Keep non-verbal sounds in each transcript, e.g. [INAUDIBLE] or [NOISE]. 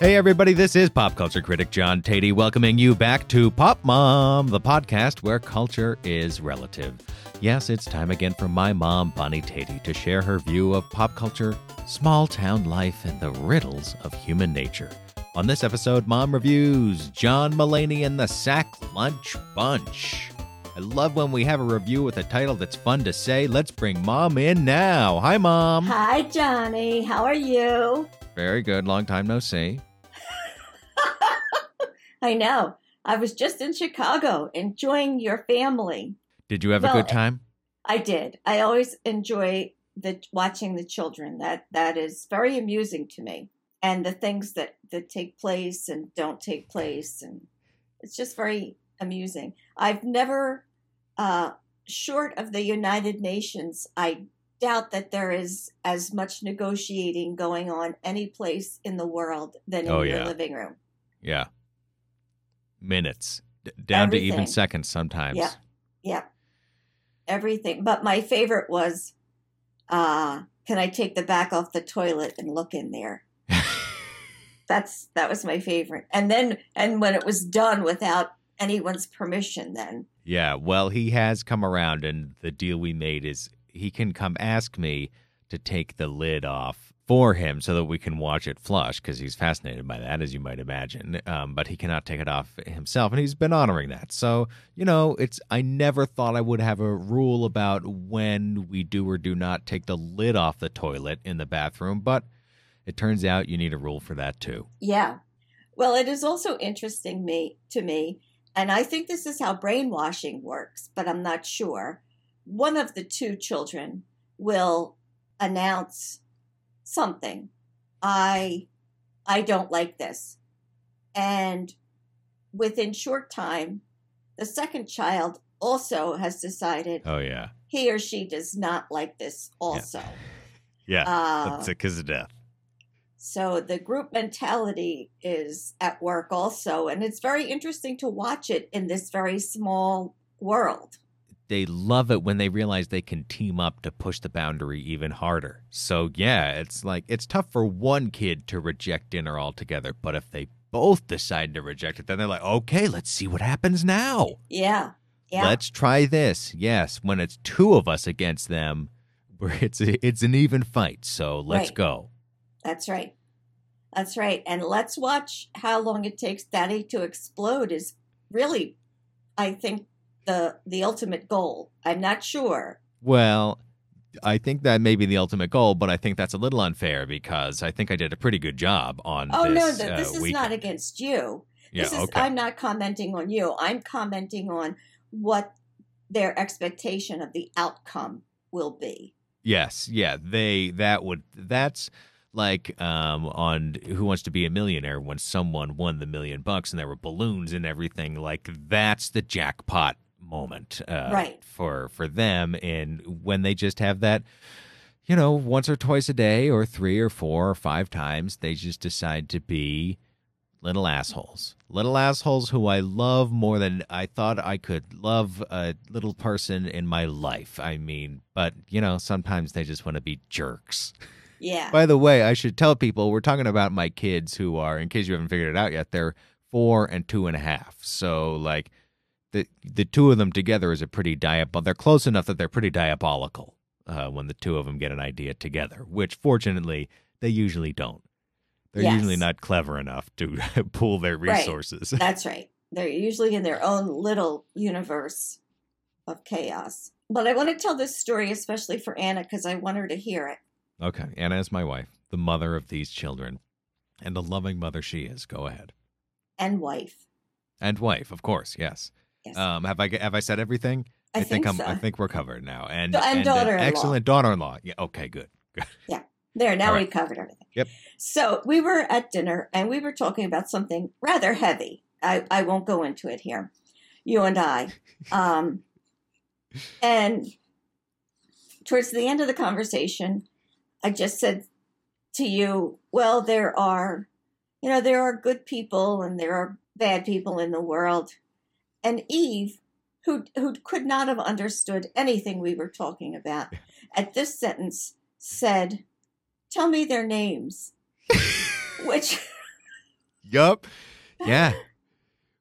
Hey, everybody, this is pop culture critic John Tatey welcoming you back to Pop Mom, the podcast where culture is relative. Yes, it's time again for my mom, Bonnie Tatey, to share her view of pop culture, small town life, and the riddles of human nature. On this episode, Mom reviews John Mulaney and the Sack Lunch Bunch. I love when we have a review with a title that's fun to say. Let's bring Mom in now. Hi, Mom. Hi, Johnny. How are you? Very good. Long time no see. I know. I was just in Chicago enjoying your family. Did you have Well, a good time? I did. I always enjoy the watching the children. That that is very amusing to me. And the things that that take place and don't take place and it's just very amusing. I've never uh short of the United Nations, I doubt that there is as much negotiating going on any place in the world than in Oh, your yeah. living room. Yeah. Minutes. D- down to even seconds sometimes. Yeah. Yeah. Everything. But my favorite was uh can I take the back off the toilet and look in there? [LAUGHS] That's that was my favorite. And then and when it was done without anyone's permission then. Yeah, well, he has come around, and the deal we made is he can come ask me to take the lid off for him so that we can watch it flush because he's fascinated by that, as you might imagine. Um, but he cannot take it off himself, and he's been honoring that. So, you know, it's I never thought I would have a rule about when we do or do not take the lid off the toilet in the bathroom, but it turns out you need a rule for that too. Yeah. Well, it is also interesting me to me, and I think this is how brainwashing works, but I'm not sure. One of the two children will announce something. I I don't like this. And within short time, the second child also has decided Oh yeah, he or she does not like this also. yeah, Uh, that's a kiss of death. So the group mentality is at work also, and it's very interesting to watch it in this very small world. They love it when they realize they can team up to push the boundary even harder. So yeah, it's like it's tough for one kid to reject dinner altogether, but if they both decide to reject it, then they're like, okay, let's see what happens now. Yeah, yeah, Let's try this. Yes, when it's two of us against them, [LAUGHS] it's a, it's an even fight. So let's Right. go. that's right, that's right. And let's watch how long it takes Daddy to explode. Is really, I think the the ultimate goal. I'm not sure. Well, I think that may be the ultimate goal, but I think that's a little unfair because I think I did a pretty good job on Oh no, this. th- uh, this is not against you. Yeah, this is okay. I'm not commenting on you. I'm commenting on what their expectation of the outcome will be. Yes, yeah, they that would that's like um on Who Wants to Be a Millionaire when someone won the million bucks and there were balloons and everything like that's the jackpot moment uh Right. for for them. And when they just have that you know once or twice a day or three or four or five times they just decide to be little assholes. Little assholes who i love more than i thought i could love a little person in my life i mean. But you know sometimes they just want to be jerks. Yeah. by the way i should tell people we're talking about my kids who are in case you haven't figured it out yet they're four and two and a half. So like the the two of them together is a pretty diabol they're close enough that they're pretty diabolical uh, when the two of them get an idea together which fortunately they usually don't they're Yes. usually not clever enough to [LAUGHS] pool their Right. resources [LAUGHS] That's right. They're usually in their own little universe of chaos. But I want to tell this story especially for Anna because I want her to hear it. okay anna is my wife the mother of these children and a loving mother she is go ahead And wife. and wife of course yes Yes. um have i have i said everything I, think, i'm so. i think we're covered now and And an daughter-in-law. excellent daughter-in-law yeah okay good Good. Yeah. There, now right. covered everything. Yep. So we were at dinner and we were talking about something rather heavy. I, I won't go into it here. You and I. Um, and towards the end of the conversation, I just said to you, well, there are, you know, there are good people and there are bad people in the world. And Eve, who, who could not have understood anything we were talking about, [LAUGHS] at this sentence said, Tell me their names. [LAUGHS] which yup. Yeah. [LAUGHS]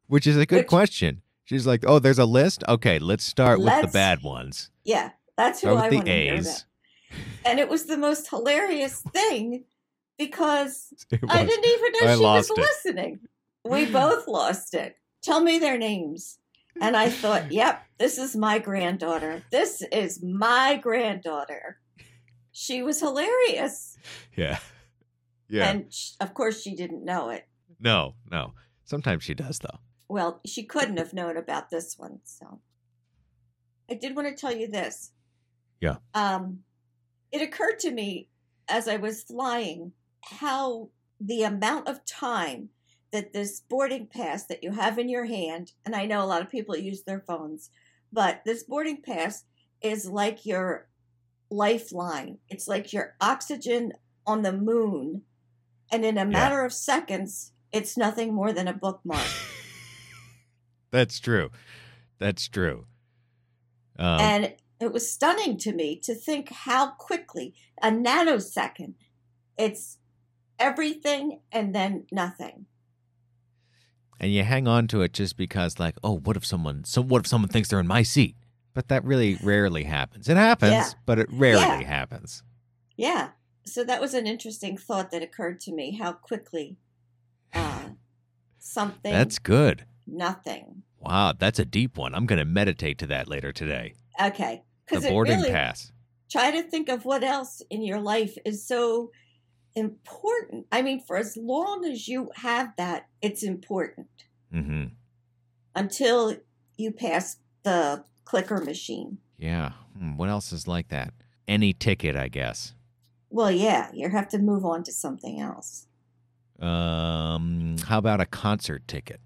Which is a good Which- question. She's like, "Oh, there's a list. Okay, let's start with the bad ones. Yeah, that's who Start I want to hear A's." about. And it was the most hilarious thing because I didn't even know I she was it. listening. We both lost it. Tell me their names. And I thought, [LAUGHS] yep, this is my granddaughter. This is my granddaughter. She was hilarious. Yeah. Yeah. And sh- of course, she didn't know it. no, no. Sometimes she does though. Well, she couldn't have known about this one. So I did want to tell you this. Yeah. Um, it occurred to me as I was flying how the amount of time that this boarding pass that you have in your hand, and I know a lot of people use their phones, but this boarding pass is like your lifeline. It's like your oxygen on the moon. And in a matter of seconds, it's nothing more than a bookmark. [LAUGHS] That's true. That's true. Um, and it was stunning to me to think how quickly a nanosecond it's everything and then nothing and you hang on to it just because, like, oh, what if someone? So what if someone thinks they're in my seat? But that really rarely happens. It happens, Yeah. but it rarely Yeah. happens. yeah so that was an interesting thought that occurred to me how quickly uh, [SIGHS] something That's good. nothing Wow, that's a deep one. I'm going to meditate to that later today. okay The boarding really pass. try to think of what else in your life is so important i mean for as long as you have that it's important hmm until you pass the clicker machine. Yeah. Hmm, what else is like that? Any ticket, I guess. Well, yeah, you have to move on to something else. Um, how about a concert ticket?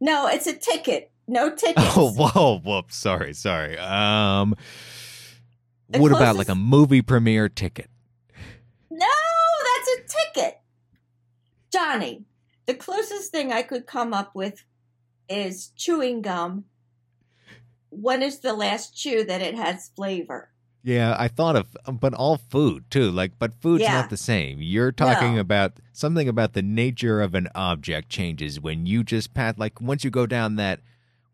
No, it's a ticket. No [LAUGHS] tickets. Oh, whoa, whoops. Sorry, sorry. Um, The what about like a movie premiere ticket? No, that's a ticket. Johnny, the closest thing I could come up with is chewing gum. When is the last chew that it has flavor? Yeah, I thought of, but all food too. Like, but food's Yeah. not the same. You're talking No. about something about the nature of an object changes when you just pat. Like once you go down that,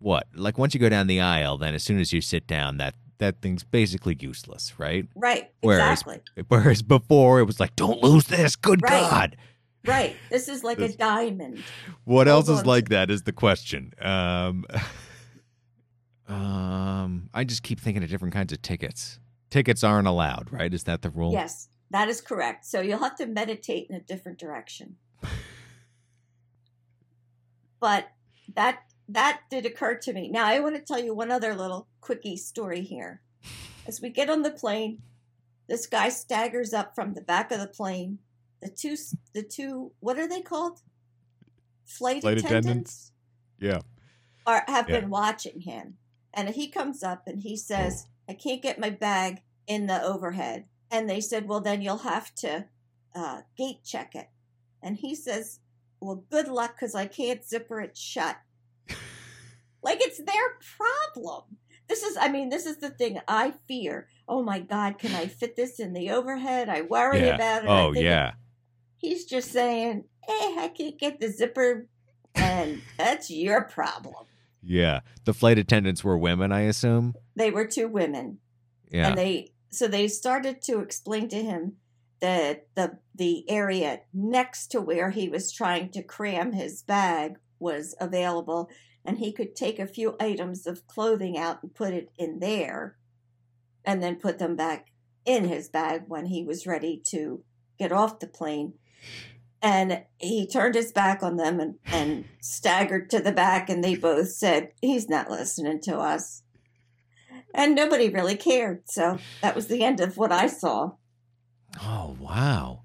what? Like once you go down the aisle, then as soon as you sit down, that that thing's basically useless, right? Right, Whereas- exactly. Whereas before it was like, don't lose this. Good Right. God. Right. This is like a diamond. What else is like that is the question. Um, [LAUGHS] um, I just keep thinking of different kinds of tickets. Tickets aren't allowed, right? Is that the rule? Yes, that is correct. So you'll have to meditate in a different direction. [LAUGHS] but that that did occur to me. Now I want to tell you one other little quickie story here. [LAUGHS] As we get on the plane, this guy staggers up from the back of the plane. The two the two what are they called? Flight, Flight attendants, attendants? Yeah. are have Yeah. been watching him. And he comes up and he says, I can't get my bag in the overhead. And they said, Well, then you'll have to uh, gate check it. And he says, Well, good luck because I can't zipper it shut. [LAUGHS] like it's their problem. This is, I mean, this is the thing I fear. Oh my God, can I fit this in the overhead? I worry Yeah. about it. Oh yeah. He's just saying, Hey, I can't get the zipper. And that's your problem. Yeah. The flight attendants were women, I assume. They were two women. Yeah. and they so they started to explain to him that the the area next to where he was trying to cram his bag was available and he could take a few items of clothing out and put it in there and then put them back in his bag when he was ready to get off the plane and he turned his back on them and, and staggered to the back and they both said he's not listening to us and nobody really cared. So that was the end of what I saw. oh wow.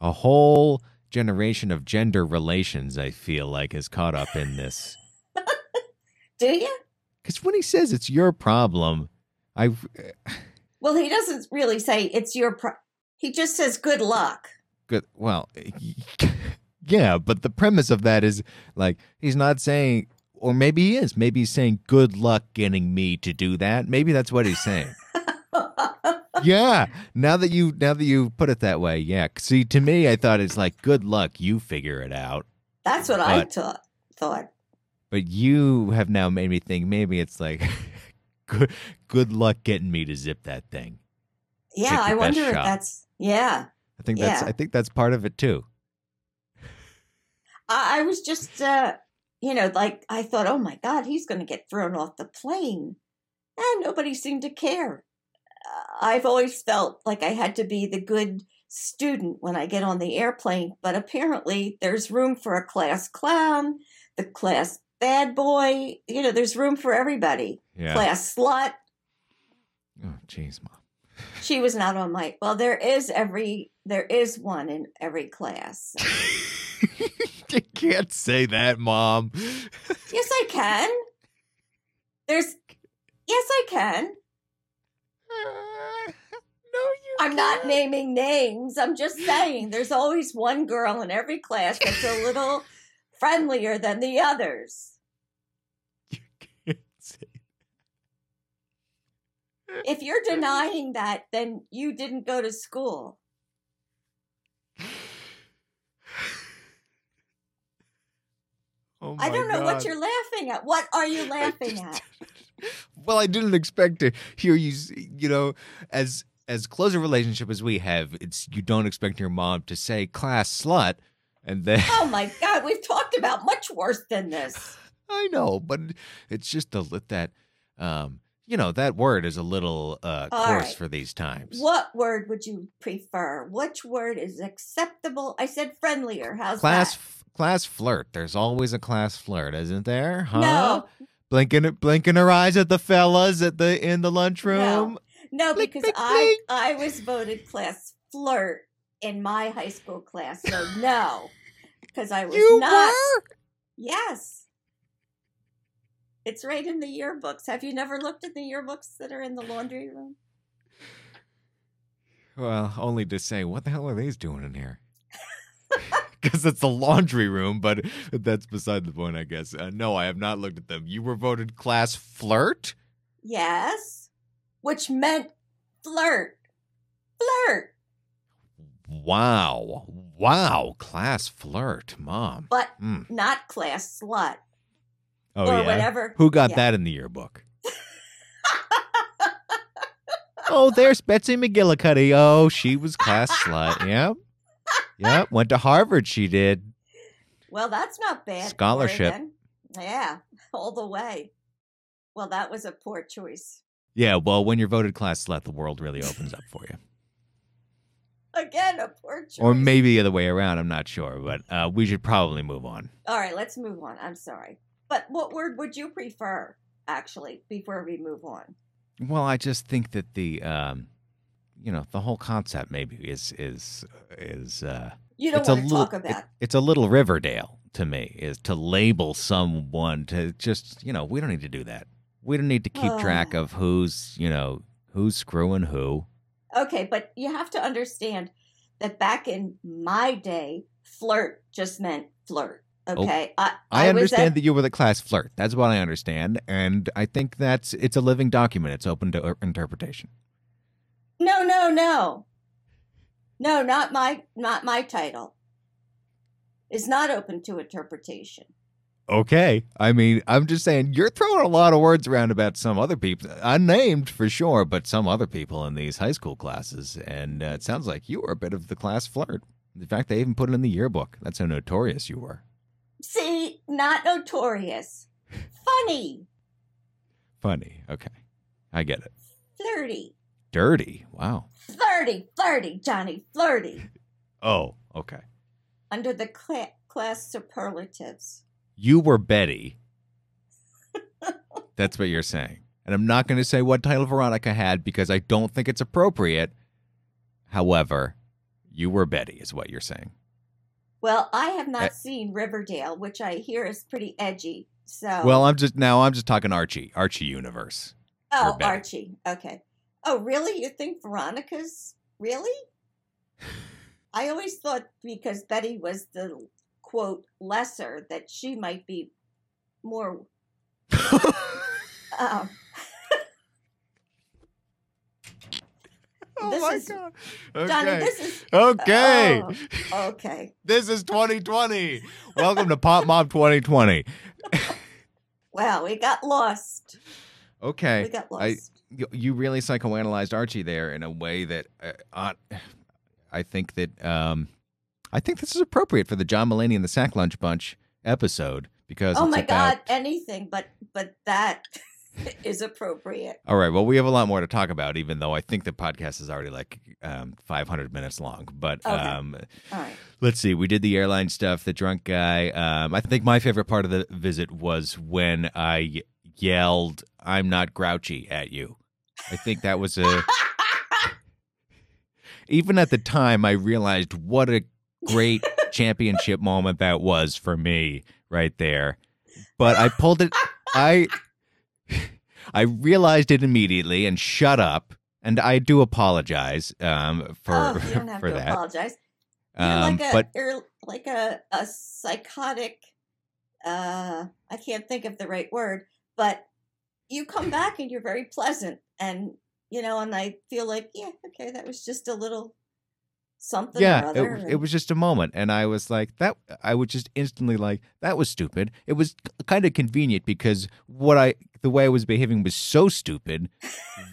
A whole generation of gender relations, I feel like, is caught up in this. [LAUGHS] Do you? Because when he says it's your problem, I Well, he doesn't really say it's your pro. He just says good luck. Good. Well, [LAUGHS] yeah, but the premise of that is like he's not saying, or maybe he is. Maybe he's saying, "Good luck getting me to do that." Maybe that's what he's saying. [LAUGHS] yeah. Now that you now that you put it that way, yeah. See, to me, I thought it's like, "Good luck, you figure it out." That's what I But- thought. Thought. But you have now made me think maybe it's like [LAUGHS] good good luck getting me to zip that thing. Yeah, I wonder if that's. Yeah, think that's Yeah. I think that's part of it too. I, was just, uh, you know, like I thought, oh my God, he's going to get thrown off the plane, and nobody seemed to care. Uh, I've always felt like I had to be the good student when I get on the airplane, but apparently there's room for a class clown, the class bad boy. You know, there's room for everybody. Yeah. Class slut. Oh jeez, mom. She was not on my. Well, there is every. There is one in every class. [LAUGHS] you can't say that, mom. Yes, I can. There's. Yes, I can. [LAUGHS] no, you. I'm not can't. naming names. I'm just saying there's always one girl in every class that's a little friendlier than the others. You can't say. If you're denying that, then you didn't go to school. Oh I don't know what you're laughing at. What are you [LAUGHS] laughing at? Well, I didn't expect to hear you. You know, as as close a relationship as we have, it's you don't expect your mom to say "class slut," and then Oh my God, we've talked about much worse than this. [LAUGHS] I know, but it's just to let that, um, you know, that word is a little uh, coarse right. for these times. What word would you prefer? Which word is acceptable? I said friendlier. How's class that? f- class flirt. There's always a class flirt, isn't there? Huh? No, Blinking blinking her eyes at the fellas at the in the lunchroom. no, Blink, because blink, I blink. I was voted class flirt in my high school class, so no, because I was You not. were. Yes, it's right in the yearbooks. Have you never looked at the yearbooks that are in the laundry room? Well, only to say, what the hell are these doing in here? [LAUGHS] Because it's the laundry room, but that's beside the point, I guess. Uh, no, I have not looked at them. You were voted class flirt? Yes, which meant flirt, flirt, Wow. Wow. Class flirt, mom. but Mm. not class slut Oh, or yeah. whatever. Who got Yeah. that in the yearbook? oh, there's Betsy McGillicuddy. Oh, she was class slut. Yep. Yep. Went to Harvard, she did. Well, that's not bad. Scholarship. Yeah, all the way. Well, that was a poor choice. Yeah, well, when you're voted class slut, the world really opens up for you. [LAUGHS] Again, a poor choice. Or maybe the other way around. I'm not sure, but uh, we should probably move on. All right, let's move on. I'm sorry. But what word would you prefer, actually, before we move on? Well, I just think that the, um, you know, the whole concept maybe is is is uh, You don't it's a want to talk about it- it's a little Riverdale to me is to label someone to just you know we don't need to do that. We don't need to keep track of who's you know who's screwing who. Okay, but you have to understand that back in my day, flirt just meant flirt. Okay, I, Oh, I, understand at- that you were the class flirt. That's what I understand, and I think that's it's a living document. It's open to uh, interpretation. No, no, no. No, not my not my title. Is not open to interpretation. Okay. I mean, I'm just saying you're throwing a lot of words around about some other people, unnamed for sure, but some other people in these high school classes. And uh, it sounds like you were a bit of the class flirt. In fact, they even put it in the yearbook. That's how notorious you were. Not notorious. Funny, Funny. Okay. I get it. flirty. Dirty. Wow. Flirty, flirty, Johnny, flirty. [LAUGHS] Oh, okay. Under the cla- class superlatives. You were Betty. [LAUGHS] That's what you're saying. And I'm not going to say what title Veronica had because I don't think it's appropriate. However, you were Betty, is what you're saying. Well, I have not Eh. seen Riverdale, which I hear is pretty edgy. So, Well, I'm just now I'm just talking Archie, Archie universe. oh. Archie. Okay. Oh, really? You think Veronica's really? [SIGHS] I always thought because Betty was the quote lesser that she might be more. [LAUGHS] Um, [LAUGHS] Oh this my is, god. Johnny, this is Okay. oh, okay. [LAUGHS] This is 2020. [LAUGHS] Welcome to Pop Mom 2020. Wow, we got lost. Okay. We got I- lost. you, you really psychoanalyzed Archie there in a way that uh, uh, I think that um, I think this is appropriate for the John Mulaney and the Sack Lunch Bunch episode because oh my about. God, anything but but that is appropriate. All right, well, we have a lot more to talk about, even though I think the podcast is already like um, 500 minutes long. But Okay. um, All right. let's see, we did the airline stuff, the drunk guy. Um, I think my favorite part of the visit was when I yelled, "I'm not grouchy" at you. I think that was a. [LAUGHS] even at the time, I realized what a great [LAUGHS] championship moment that was for me right there. But I pulled it. I I realized it immediately and shut up. And I do apologize um, for oh, you don't [LAUGHS] have for to that. apologize. You're Um, like a but you're like a, a psychotic uh I can't think of the right word, but you come back and you're very pleasant and you know, and I feel like, yeah, okay, that was just a little something or yeah, other. it, and- it was just a moment, and I was like that. I was just instantly like that was stupid. It was kind of convenient because what I the way I was behaving was so stupid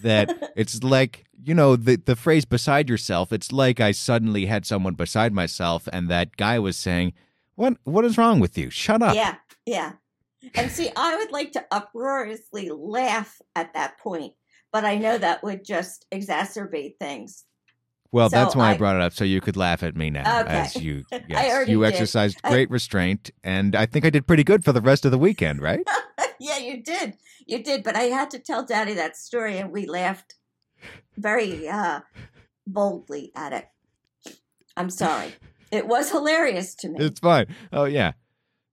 that [LAUGHS] it's like you know the the phrase beside yourself it's like i suddenly had someone beside myself and that guy was saying what what is wrong with you shut up Yeah, yeah. And see, I would like to uproariously laugh at that point, but I know that would just exacerbate things. Well So that's why I, I- brought it up so you could laugh at me now Okay. as you [LAUGHS] yes, you exercised great restraint and i think i did pretty good for the rest of the weekend right [LAUGHS] yeah, you did. You did, but I had to tell Daddy that story and we laughed very uh boldly at it. I'm sorry. It was hilarious to me. it's fine oh yeah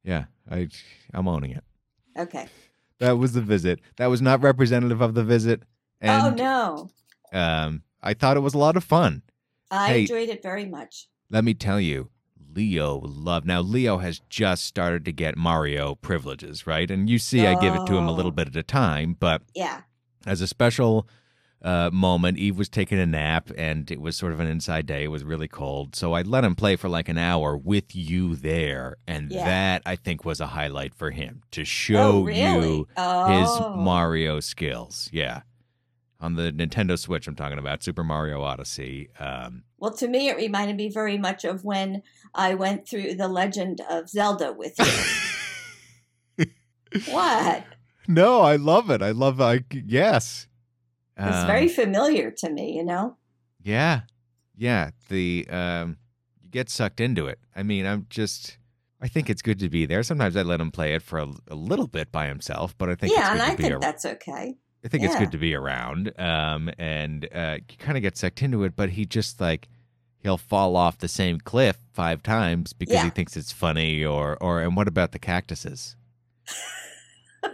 yeah i i'm owning it okay. that was the visit that was not representative of the visit and oh no. um i thought it was a lot of fun I Hey. enjoyed it very much. Let me tell you, Leo loved. Now, Leo has just started to get Mario privileges, right? And you see, I give it to him a little Oh. bit at a time, but Yeah. as a special uh, moment, Eve was taking a nap and it was sort of an inside day. It was really cold. So I let him play for like an hour with you there. And Yeah. that, I think, was a highlight for him to show oh, really? you his oh. Mario skills. Yeah. On the Nintendo Switch, I'm talking about Super Mario Odyssey. Um, Well, to me, it reminded me very much of when I went through the Legend of Zelda with you. [LAUGHS] what? No, I love it. I love. I yes. It's Um, very familiar to me, you know? Yeah, yeah. The um, you get sucked into it. I mean, I'm just. I think it's good to be there. Sometimes I let him play it for a, a little bit by himself, but I think it's Yeah, good and I think ar- that's okay. I think it's good to be around. Um, and uh, you kind of get sucked into it, but he just like he'll fall off the same cliff five times because he thinks it's funny. Or or and what about the cactuses?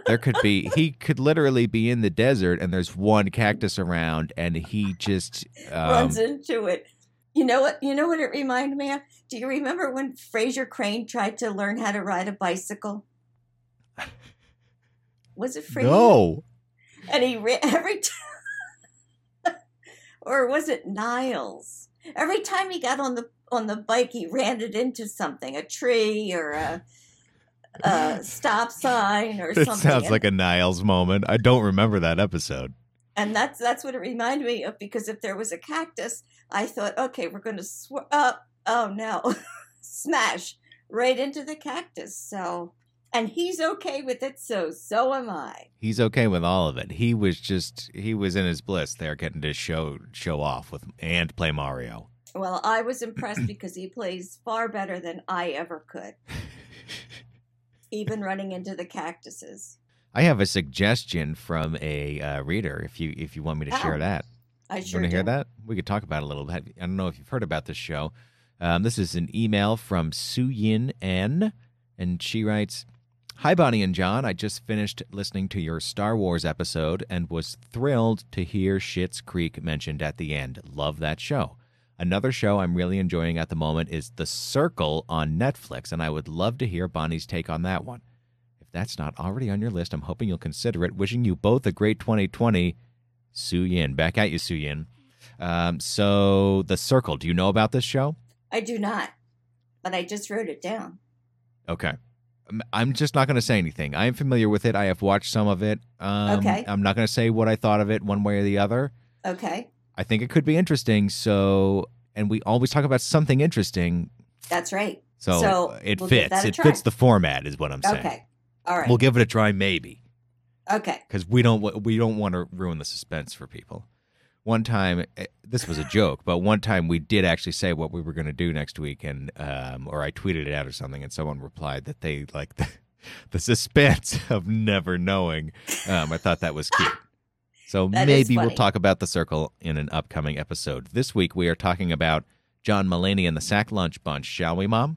there could be he could literally be in the desert and there's one cactus around and he just um, Runs into it. You know what? You know what it reminded me of? Do you remember when Frasier Crane tried to learn how to ride a bicycle? Was it Frasier? no And he ran [LAUGHS] every time, or was it Niles? Every time he got on the on the bike, he ran it into something, a tree or a, a stop sign or [LAUGHS] it something. It sounds like a Niles moment. I don't remember that episode. and that's that's what it reminded me of because if there was a cactus, I thought, okay, we're going to sw- up. Oh no, [LAUGHS] smash right into the cactus. So, and he's okay with it. So, so am I. He's okay with all of it. He was just he was in his bliss there, getting to show show off with and play Mario. Well, I was impressed [CLEARS THROAT] because he plays far better than I ever could, [LAUGHS] even running into the cactuses. I have a suggestion from a uh, reader. If you if you want me to share Oh, that, I sure want to hear that? We could talk about it a little bit. I don't know if you've heard about this show. Um, this is an email from Su Yin N, and she writes. Hi, Bonnie and John. I just finished listening to your Star Wars episode and was thrilled to hear Schitt's Creek mentioned at the end. Love that show. Another show I'm really enjoying at the moment is The Circle on Netflix, and I would love to hear Bonnie's take on that one. If that's not already on your list, I'm hoping you'll consider it. Wishing you both a great 2020. Su Yin. Back at you, Su Yin. Um, so, The Circle, do you know about this show? I do not, but I just wrote it down. Okay. I'm just not going to say anything. I am familiar with it. I have watched some of it. Um, Okay. I'm not going to say what I thought of it one way or the other. Okay, I think it could be interesting. So, and we always talk about something interesting. that's right. So, So, it we'll fits. It try. fits the format, is what I'm saying. Okay, all right. We'll give it a try, maybe. okay, because we don't we don't want to ruin the suspense for people. One time, eh, this was a joke, but one time we did actually say what we were going to do next week, and um, or I tweeted it out or something, and someone replied that they like the, [LAUGHS] the suspense [LAUGHS] of never knowing. Um, I thought that was cute. So That is maybe we'll talk about the circle in an upcoming episode. This week we are talking about John Mulaney and the Sack Lunch Bunch, shall we, Mom?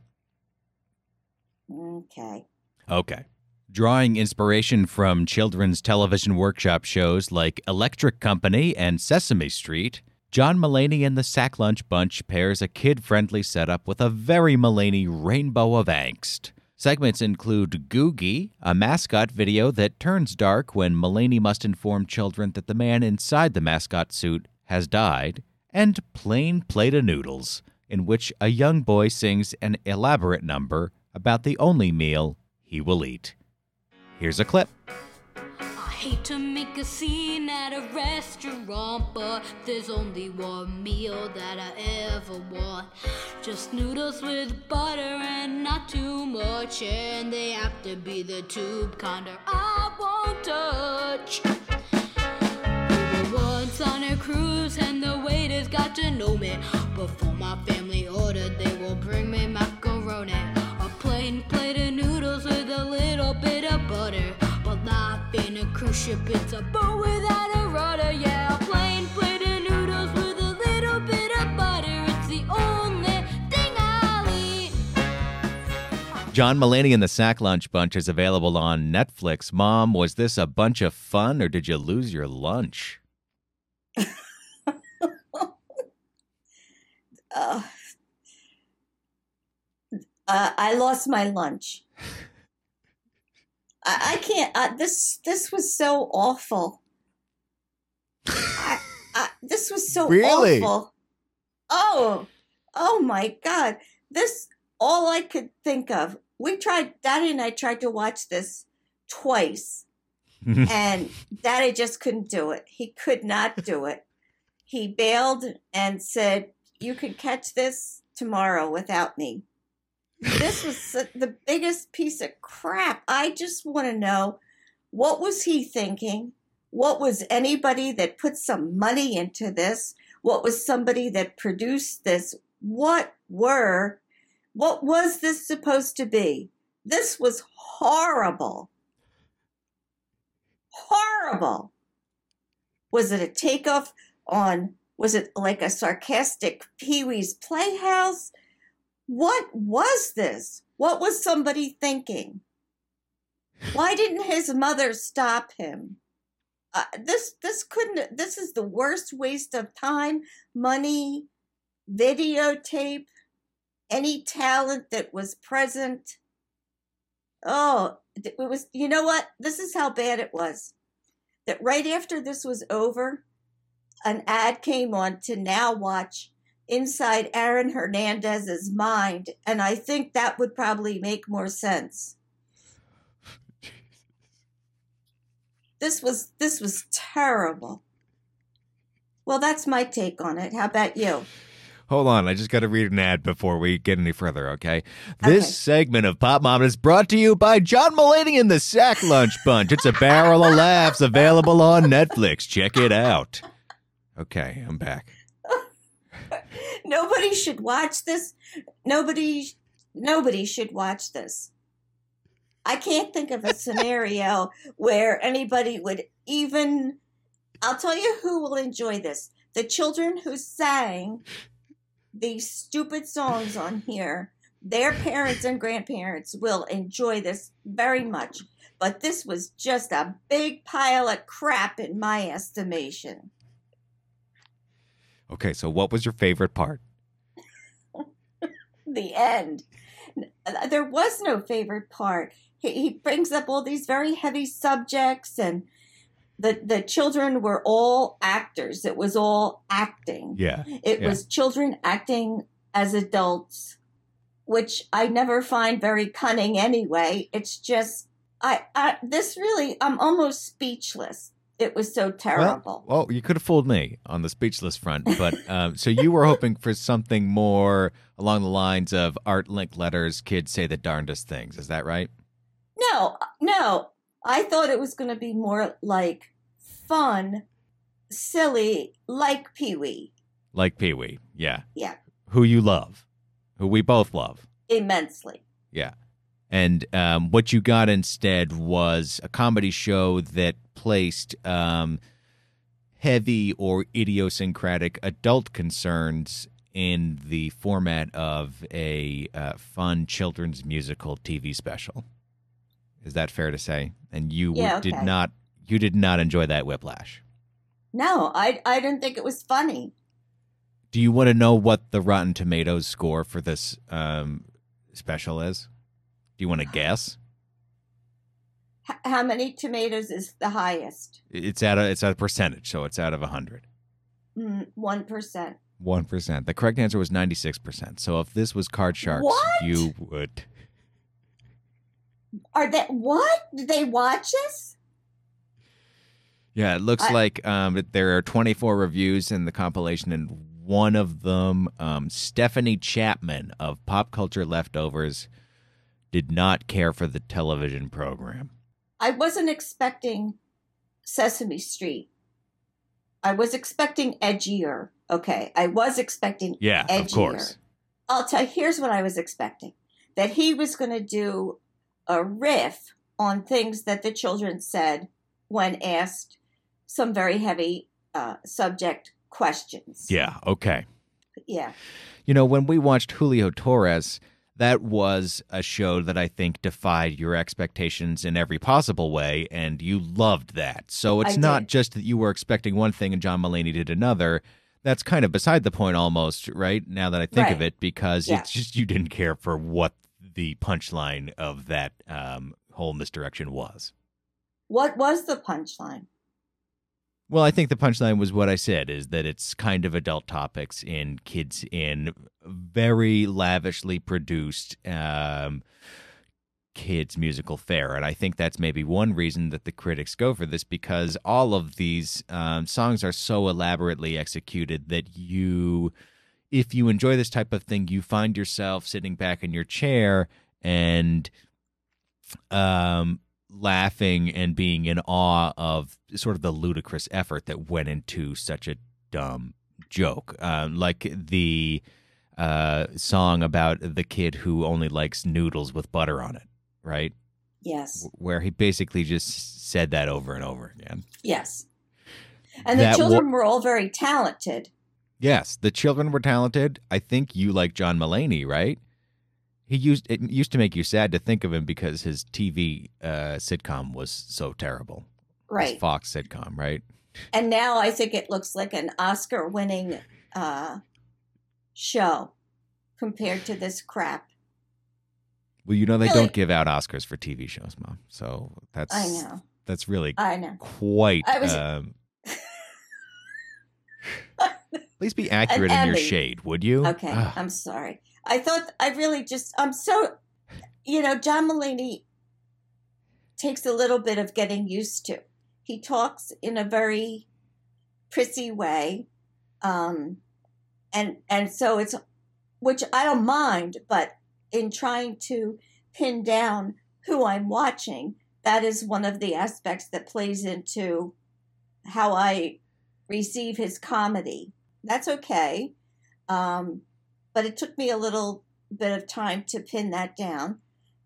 okay. Okay. Drawing inspiration from children's television workshop shows like Electric Company and Sesame Street, John Mulaney and the Sack Lunch Bunch pairs a kid friendly setup with a very Mulaney rainbow of angst. Segments include Googie, a mascot video that turns dark when Mulaney must inform children that the man inside the mascot suit has died, and Plain Plate of Noodles, in which a young boy sings an elaborate number about the only meal he will eat. Here's a clip. I hate to make a scene at a restaurant, but there's only one meal that I ever want. Just noodles with butter and not too much, and they have to be the tube kinda I won't touch. Once on a cruise, and the waiters got to know me. Before my family ordered, they will bring me macaroni. Cruise ship, it's a boat without a rudder. Yeah, a plain plate of noodles with a little bit of butter. It's the only thing I'll eat. John Mulaney and the Sack Lunch Bunch is available on Netflix. Mom, was this a bunch of fun or did you lose your lunch? Uh, [LAUGHS] uh, I lost my lunch. [LAUGHS] I, I can't. Uh, this this was so awful. I, I, this was so [LAUGHS] Really? awful. Oh, oh my God! This all I could think of. We tried. Daddy and I tried to watch this twice, [LAUGHS] and Daddy just couldn't do it. He could not do it. He bailed and said, "You could catch this tomorrow without me." This was the biggest piece of crap. I just want to know what was he thinking? What was anybody that put some money into this? What was somebody that produced this? What were what was this supposed to be? This was horrible. Horrible. Was it a takeoff on was it like a sarcastic Pee-wee's Playhouse? What was this? What was somebody thinking? Why didn't his mother stop him? Uh, this this couldn't. This is the worst waste of time, money, videotape, any talent that was present. Oh, it was. You know what? This is how bad it was. That right after this was over, an ad came on to now watch inside Aaron Hernandez's mind, and I think that would probably make more sense. This was this was terrible. Well, that's my take on it. How about you? Hold on, I just got to read an ad before we get any further, okay? This Okay. segment of Pop Mom is brought to you by John Mulaney and the Sack Lunch Bunch. It's a barrel of laughs available on Netflix. Check it out. Okay, I'm back. Nobody should watch this. Nobody nobody should watch this. I can't think of a scenario [LAUGHS] where anybody would even I'll tell you who will enjoy this. The children who sang these stupid songs on here, their parents and grandparents will enjoy this very much. But this was just a big pile of crap in my estimation. Okay, so what was your favorite part? [LAUGHS] the end. Uh, there was no favorite part. He, he brings up all these very heavy subjects and the the children were all actors. It was all acting. Yeah. It Yeah. was children acting as adults, which I never find very cunning anyway. It's just I, I this really I'm almost speechless. It was so terrible. Well, well, you could have fooled me on the speechless front, but um, so you were hoping for something more along the lines of Art Linkletter's, kids say the darndest things. Is that right? No, no. I thought it was going to be more like fun, silly, like Pee Wee. Like Pee Wee. Yeah. Yeah. Who you love, who we both love. Immensely. Yeah. And um, what you got instead was a comedy show that placed um, heavy or idiosyncratic adult concerns in the format of a uh, fun children's musical TV special. Is that fair to say? And you Yeah, did okay. not you did not enjoy that whiplash. No, I I didn't think it was funny. Do you want to know what the Rotten Tomatoes score for this um, special is? Do you want to guess? How many tomatoes is the highest? It's at a it's a percentage, so it's out of a hundred. Mm, One percent. One percent. The correct answer was ninety six percent. So if this was Card Sharks, What? you would. Are they what? Did they watch us? Yeah, it looks I- like um, there are twenty four reviews in the compilation, and one of them, um, Stephanie Chapman of Pop Culture Leftovers, did not care for the television program. I wasn't expecting Sesame Street. I was expecting edgier. Okay, I was expecting Yeah, of course. I'll tell you, here's what I was expecting that he was going to do a riff on things that the children said when asked some very heavy uh, subject questions. Yeah. Okay. Yeah. You know, when we watched Julio Torres, that was a show that I think defied your expectations in every possible way, and you loved that. So it's I not did. just that you were expecting one thing and John Mulaney did another. That's kind of beside the point almost, right? Now that I think of it, because Yeah. it's just you didn't care for what the punchline of that um, whole misdirection was. What was the punchline? Well, I think the punchline was what I said is that it's kind of adult topics in kids in very lavishly produced um, kids musical fare, and I think that's maybe one reason that the critics go for this because all of these um, songs are so elaborately executed that you, if you enjoy this type of thing, you find yourself sitting back in your chair and um laughing and being in awe of sort of the ludicrous effort that went into such a dumb joke. Um, like the uh, song about the kid who only likes noodles with butter on it, right? Yes. Where he basically just said that over and over again. Yes. And the That children were all very talented. Yes, the children were talented. I think you like John Mulaney, right? He used it used to make you sad to think of him because his TV uh, sitcom was so terrible. His Right. Fox sitcom, right? And now I think it looks like an Oscar winning uh, show compared to this crap. Well, you know they Really? don't give out Oscars for TV shows, Mom. So that's I know. that's really I know. quite. I was- um, [LAUGHS] please be accurate in your shade, would you? Okay, Ah, I'm sorry. I thought I really just I'm so you know, John Mulaney takes a little bit of getting used to. He talks in a very prissy way. Um and and so it's which I don't mind, but in trying to pin down who I'm watching, that is one of the aspects that plays into how I receive his comedy. That's okay. Um, but it took me a little bit of time to pin that down.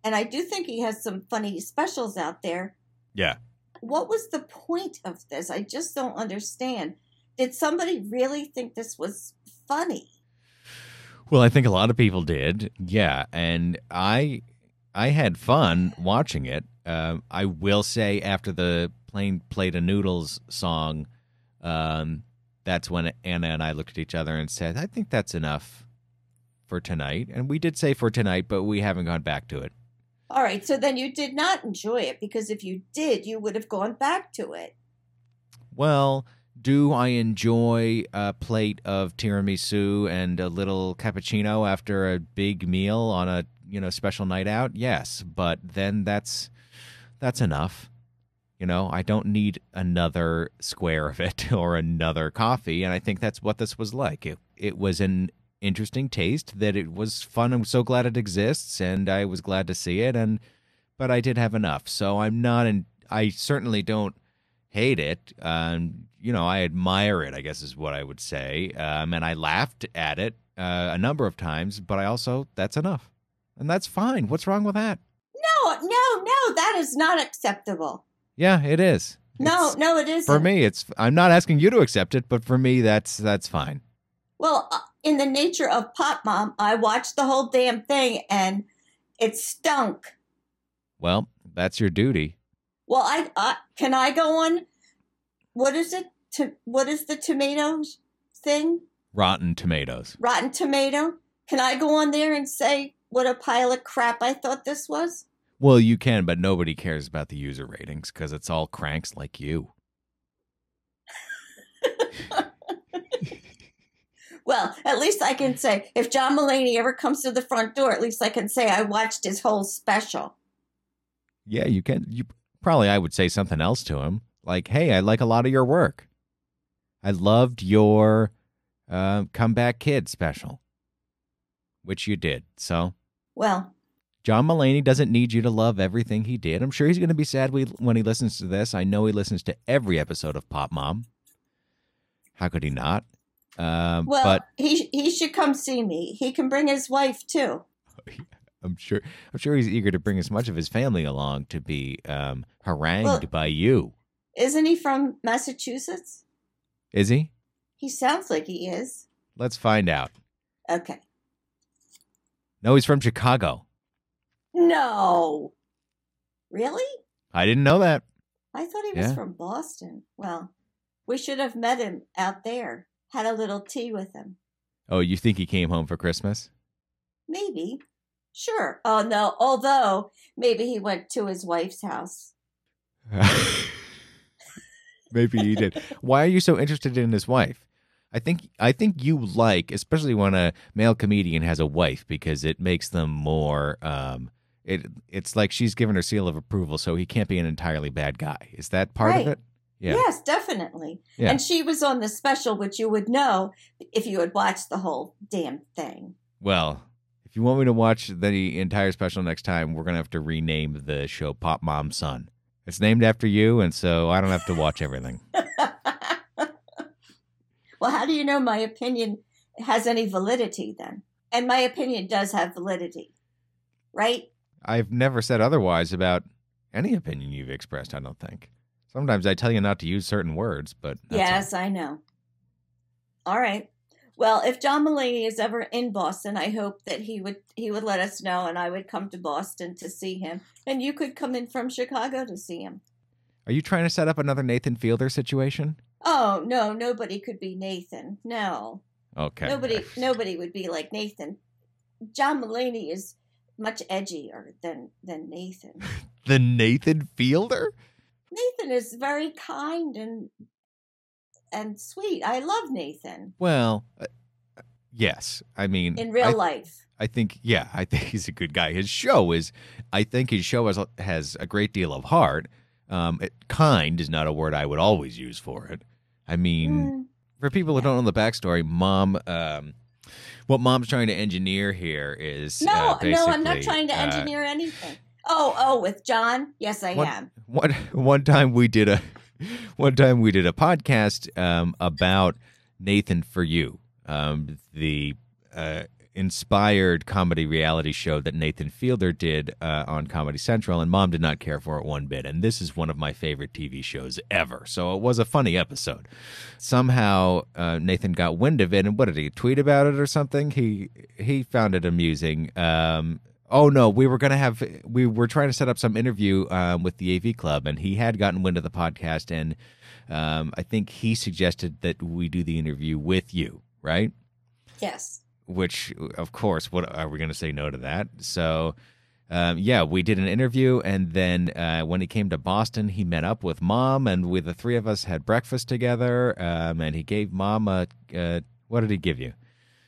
And I do think he has some funny specials out there. yeah. What was the point of this? I just don't understand. Did somebody really think this was funny? Well, I think a lot of people did. Yeah, and I I had fun watching it. Um, I will say after the Plain Plate a noodles song, um, that's when Anna and I looked at each other and said, "I think that's enough for tonight." And we did say for tonight, but we haven't gone back to it. All right, so then you did not enjoy it because if you did, you would have gone back to it. well, do I enjoy a plate of tiramisu and a little cappuccino after a big meal on a you know special night out? Yes, but then that's that's enough. You know, I don't need another square of it [LAUGHS] or another coffee, and I think that's what this was like. It it was an interesting taste that it was fun. I'm so glad it exists, and I was glad to see it. And but I did have enough, so I'm not in. I certainly don't hate it. Um, you know, I admire it. I guess is what I would say. Um, and I laughed at it uh, a number of times, but I also that's enough, and that's fine. What's wrong with that? No, no, no, that is not acceptable. Yeah, it is. No, It's- no, it isn't. For me, it's. I'm not asking you to accept it, but for me, that's that's fine. Well, uh, in the nature of Pop Mom, I watched the whole damn thing and it stunk. Well, that's your duty. Well, I uh, can I go on? What is it? To what is the tomatoes thing? Rotten tomatoes. Rotten Tomato. Can I go on there and say what a pile of crap I thought this was? Well, you can, but nobody cares about the user ratings because it's all cranks like you. [LAUGHS] Well, at least I can say if John Mulaney ever comes to the front door, at least I can say I watched his whole special. Yeah, you can. You probably I would say something else to him, like, "Hey, I like a lot of your work. I loved your uh, comeback kid special, which you did. So Well, John Mulaney doesn't need you to love everything he did. I'm sure he's going to be sad we, when he listens to this. I know he listens to every episode of Pop Mom. How could he not? Um, well, but he he should come see me. He can bring his wife too. [LAUGHS] I'm sure I'm sure he's eager to bring as much of his family along to be um, harangued Well- by you. Isn't he from Massachusetts? Is he? He sounds like he is. Let's find out. Okay. No, he's from Chicago. No. Really? I didn't know that. I thought he was Yeah. from Boston. Well, we should have met him out there. Had a little tea with him. Oh, you think he came home for Christmas? Maybe. Sure. Oh no. Although maybe he went to his wife's house. [LAUGHS] Maybe he did. Why are you so interested in his wife? I think I think you like, especially when a male comedian has a wife, because it makes them more. Um, it it's like she's given her seal of approval, so he can't be an entirely bad guy. Is that part Right. of it? Yeah. Yes, definitely. Yeah. And she was on the special, which you would know if you had watched the whole damn thing. Well, if you want me to watch the entire special next time, we're gonna have to rename the show "Pop Mom Son." It's named after you, and so I don't have to watch everything. [LAUGHS] well, how do you know my opinion has any validity then? And my opinion does have validity, right? I've never said otherwise about any opinion you've expressed. I don't think. Sometimes I tell you not to use certain words, but that's yes, I know. All right. Well, if John Mulaney is ever in Boston, I hope that he would he would let us know, and I would come to Boston to see him, and you could come in from Chicago to see him. Are you trying to set up another Nathan Fielder situation? Oh no, nobody could be Nathan. No, Okay. nobody nobody would be like Nathan. John Mulaney is much edgier than than Nathan. [LAUGHS] The Nathan Fielder? Nathan is very kind and and sweet. I love Nathan Well, uh, yes. I mean, in real I, life. I think, yeah, I [LAUGHS] think he's a good guy. His show is, I think his show has, has a great deal of heart. Um, it, kind is not a word I would always use for it. I mean, Mm. for people who don't know the backstory, mom, um, what mom's trying to engineer here is No, uh, no, I'm not trying to uh, engineer anything. Oh, oh, with John? Yes, I What- am. one one time we did a one time we did a podcast um, about Nathan for you, um, the uh, inspired comedy reality show that Nathan Fielder did uh, on Comedy Central, and Mom did not care for it one bit. And this is one of my favorite TV shows ever, so it was a funny episode. Somehow uh, Nathan got wind of it, and what did he tweet about it or something? He he found it amusing. Um, Oh no, we were gonna have we were trying to set up some interview um, with the AV Club, and he had gotten wind of the podcast, and um, I think he suggested that we do the interview with you, right? Yes. Which, of course, what are we going to say no to that? So um, yeah, we did an interview, and then uh, when he came to Boston, he met up with mom, and we the three of us had breakfast together. Um, and he gave mom a uh, what did he give you?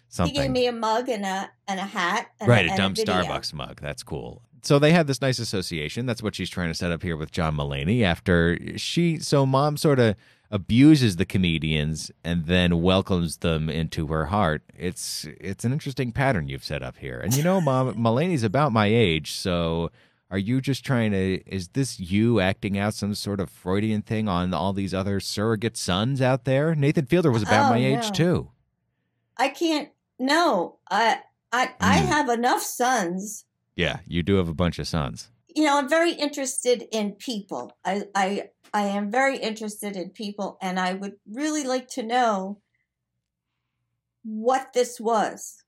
Something. He gave me a mug and a and a hat. And right, a, a dumb video. Starbucks mug. That's cool. So they had this nice association. That's what she's trying to set up here with John Mulaney. After she, so mom sort of abuses the comedians and then welcomes them into her heart. It's it's an interesting pattern you've set up here. And you know, mom, [LAUGHS] Mulaney's about my age, so. Are you just trying to? Is this you acting out some sort of Freudian thing on all these other surrogate sons out there? Nathan Fielder was about Oh, my age too. I can't. No, I I I Mm. have enough sons. Yeah, you do have a bunch of sons. You know, I'm very interested in people. I I I am very interested in people, and I would really like to know what this was.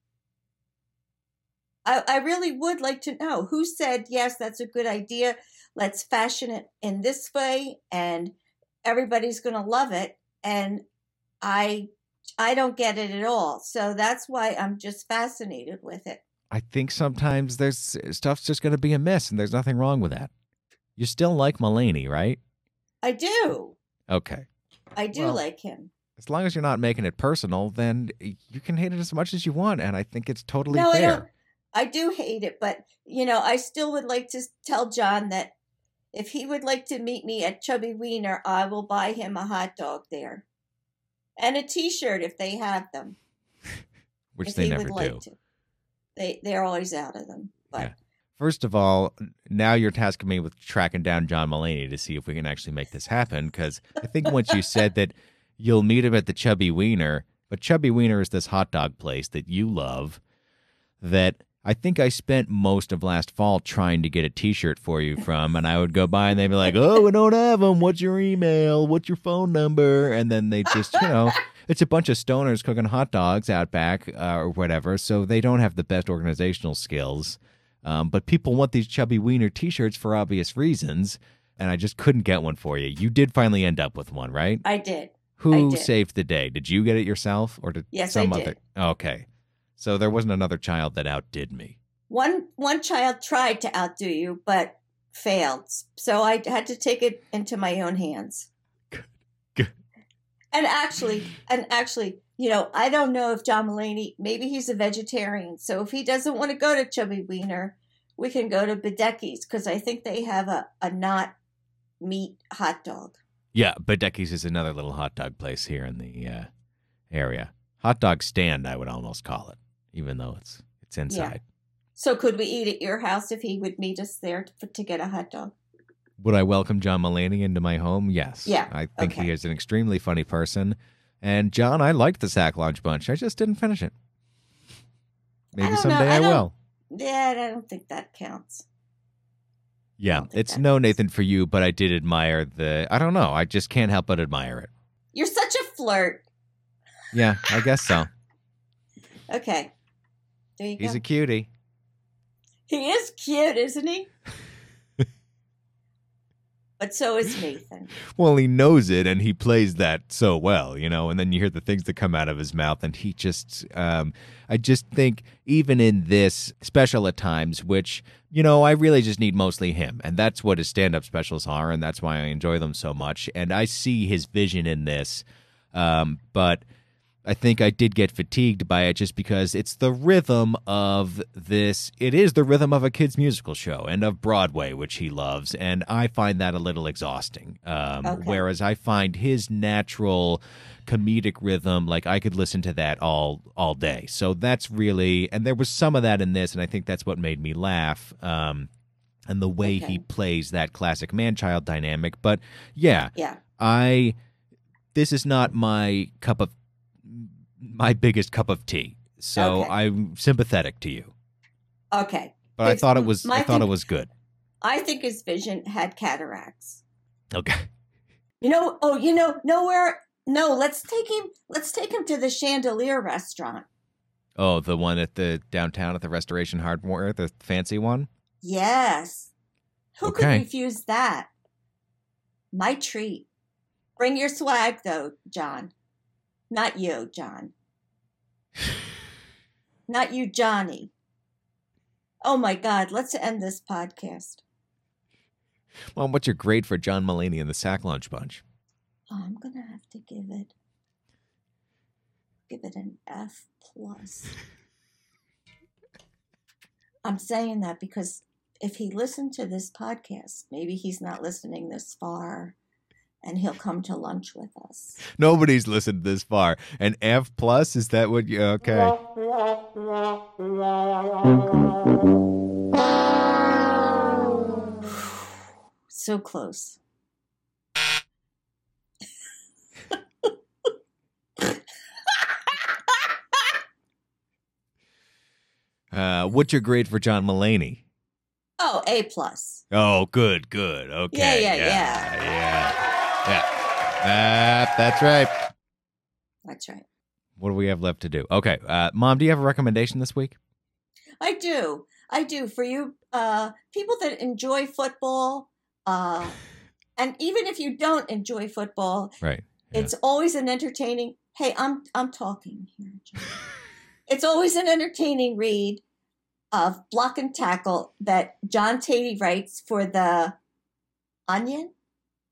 I, I really would like to know who said, yes, that's a good idea. Let's fashion it in this way and everybody's going to love it. And I, I don't get it at all. So that's why I'm just fascinated with it. I think sometimes there's uh, stuff's just going to be a mess, and there's nothing wrong with that. You still like Mulaney, right? I do. Okay. I do Well, like him. As long as you're not making it personal, then you can hate it as much as you want, and I think it's totally no, I fair. don't. I do hate it, but you know, I still would like to tell John that if he would like to meet me at Chubby Wiener, I will buy him a hot dog there and a T-shirt if they have them. [LAUGHS] which if they never do. like to. They they're always out of them. But Yeah. First of all, now you're tasking me with tracking down John Mulaney to see if we can actually make this happen. Because I think once you said that [LAUGHS] you'll meet him at the Chubby Wiener, but Chubby Wiener is this hot dog place that you love. That I think I spent most of last fall trying to get a T-shirt for you from, and I would go by and they'd be like, "Oh, we don't have them. What's your email? What's your phone number?" And then they just, you know. [LAUGHS] It's a bunch of stoners cooking hot dogs out back uh, or whatever, so they don't have the best organizational skills. Um, but people want these chubby wiener T-shirts for obvious reasons, and I just couldn't get one for you. You did finally end up with one, right? I did. Who did. saved the day? Did you get it yourself, or did Yes, I some did. other? Okay, so there wasn't another child that outdid me. One one child tried to outdo you, but failed. So I had to take it into my own hands. Good. And actually, and actually, you know, I don't know if John Mulaney, maybe he's a vegetarian. So if he doesn't want to go to Chubby Wiener, we can go to Bedecki's because I think they have a, a not meat hot dog. Yeah, Bedecki's is another little hot dog place here in the uh, area. Hot dog stand, I would almost call it, even though it's it's inside. So could we eat at your house if he would meet us there to, to get a hot dog? Would I welcome John Mulaney into my home? Yes. Yeah, I think okay. he is an extremely funny person. And John, I liked the Sack Lunch Bunch. I just didn't finish it. Maybe know. someday I I, will. Yeah, I don't think that counts. Yeah, it's no counts. Nathan for you, but I did admire the. I don't know. I just can't help but admire it. You're such a flirt. Yeah, I guess so. [LAUGHS] Okay. There you He's go. a cutie. he is cute, isn't he? [LAUGHS] but so is Nathan. Well, he knows it and he plays that so well, you know, and then you hear the things that come out of his mouth and he just um I just think even in this special at times which, you know, I really just need mostly him and that's what his stand-up specials are and that's why I enjoy them so much and I see his vision in this um but I think I did get fatigued by it just because it's the rhythm of this. It is the rhythm of a kid's musical show and of Broadway, which he loves. And I find that a little exhausting. Um, Okay. Whereas I find his natural comedic rhythm, like I could listen to that all all day. So that's really, and there was some of that in this, and I think that's what made me laugh. Um, and the way Okay. he plays that classic man child dynamic. But yeah, Yeah. I this is not my cup of my biggest cup of tea. So Okay. I'm sympathetic to you. Okay. But I thought it was I thought it was good. I think his vision had cataracts. Okay. You know, oh, you know, nowhere. No, let's take him. Let's take him to the Chandelier restaurant. Oh, the one at the downtown at the Restoration Hardware, the fancy one? Yes. Who could refuse that? My treat. Bring your swag, though, John. Not you, John. [SIGHS] Not you, Johnny. Oh my God, let's end this podcast. Mom, what's your grade for John Mulaney and the Sack Lunch Bunch? Oh, I'm gonna have to give it give it an F plus. [LAUGHS] I'm saying that because if he listened to this podcast, maybe he's not listening this far and he'll come to lunch with us. Nobody's listened this far. An F plus? Is that what you okay? [SIGHS] So close. [LAUGHS] Uh, what's your grade for John Mulaney? Oh, A plus. Oh, good, good. Okay. Yeah, yeah, yeah. Yeah. yeah. Uh, that's right. That's right. What do we have left to do? Okay. Uh, Mom, do you have a recommendation this week? I do. I do. For you uh, people that enjoy football, uh, [SIGHS] and even if you don't enjoy football, Right. Yeah. it's always an entertaining. Hey, I'm I'm talking here. [LAUGHS] It's always an entertaining read of block and tackle that John Teti writes for the Onion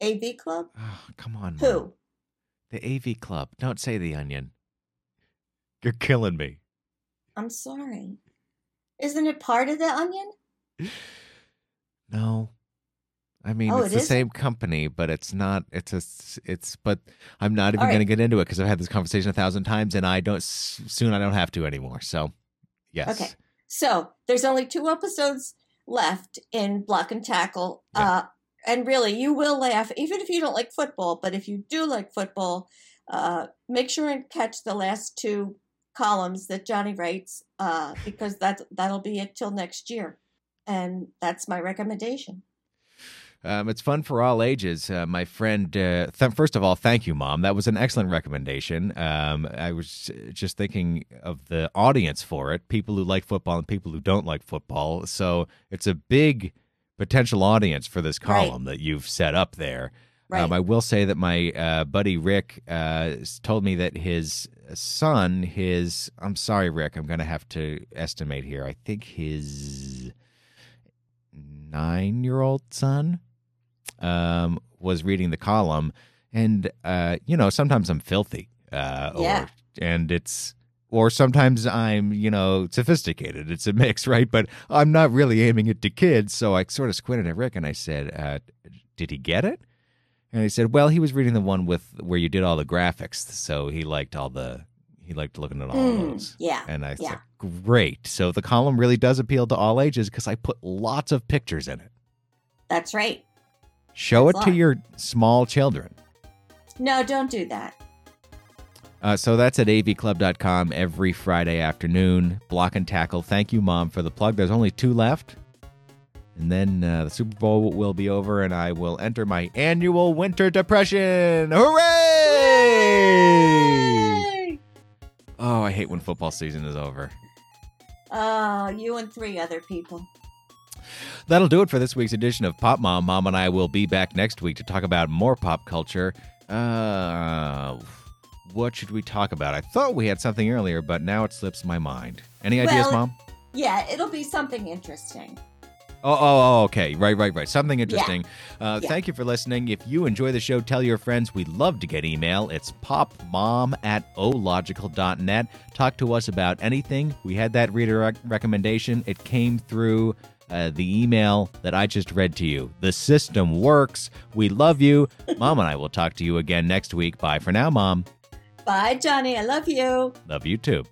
AV Club. Oh, come on. Mom. Who? The AV Club. Don't say the onion. You're killing me. I'm sorry. Isn't it part of the Onion? [SIGHS] No. I mean, Oh, it's it the is? same company, but it's not. It's a. It's. But I'm not even right. going to get into it because I've had this conversation a thousand times, and I don't. Soon, I don't have to anymore. So, yes. Okay. So there's only two episodes left in Block and Tackle. Yeah. Uh, and really, you will laugh, even if you don't like football. But if you do like football, uh, make sure and catch the last two columns that Johnny writes, uh, because that's that'll be it till next year. And that's my recommendation. Um, it's fun for all ages. Uh, my friend, uh, th- first of all, thank you, Mom. That was an excellent recommendation. Um, I was just thinking of the audience for it people who like football and people who don't like football. So it's a big potential audience for this Right. column that you've set up there. Right. Um, I will say that my uh, buddy Rick uh, told me that his son, his, I'm sorry, Rick, I'm going to have to estimate here. I think his nine year old son um, was reading the column. And, uh, you know, sometimes I'm filthy. Uh, Yeah. Or, and it's, or sometimes I'm, you know, sophisticated. It's a mix, [LAUGHS] right? But I'm not really aiming it to kids. So I sort of squinted at Rick and I said, uh, Did he get it? And he said, "Well, he was reading the one with where you did all the graphics, so he liked all the he liked looking at all Mm, those." yeah. And I yeah. said, "Great! So the column really does appeal to all ages because I put lots of pictures in it. That's right. Show That's it to your small children." No, don't do that. Uh, so that's at avclub.com every Friday afternoon. Block and tackle. Thank you, Mom, for the plug. There's only two left. And then uh, the Super Bowl will be over, and I will enter my annual winter depression. Hooray! Yay! Oh, I hate when football season is over. Oh, you and three other people. That'll do it for this week's edition of Pop Mom. Mom and I will be back next week to talk about more pop culture. Uh, what should we talk about? I thought we had something earlier, but now it slips my mind. Any ideas, Well, Mom? Yeah, it'll be something interesting. Oh, oh, oh, okay. Right, right, right. Something interesting. Uh, Yeah. Thank you for listening. If you enjoy the show, tell your friends. We'd love to get email. It's popmom at ological.net. Talk to us about anything. We had that reader rec- recommendation. It came through uh, the email that I just read to you. The system works. We love you. Mom and I will talk to you again next week. Bye for now, Mom. Bye, Johnny. I love you. Love you too.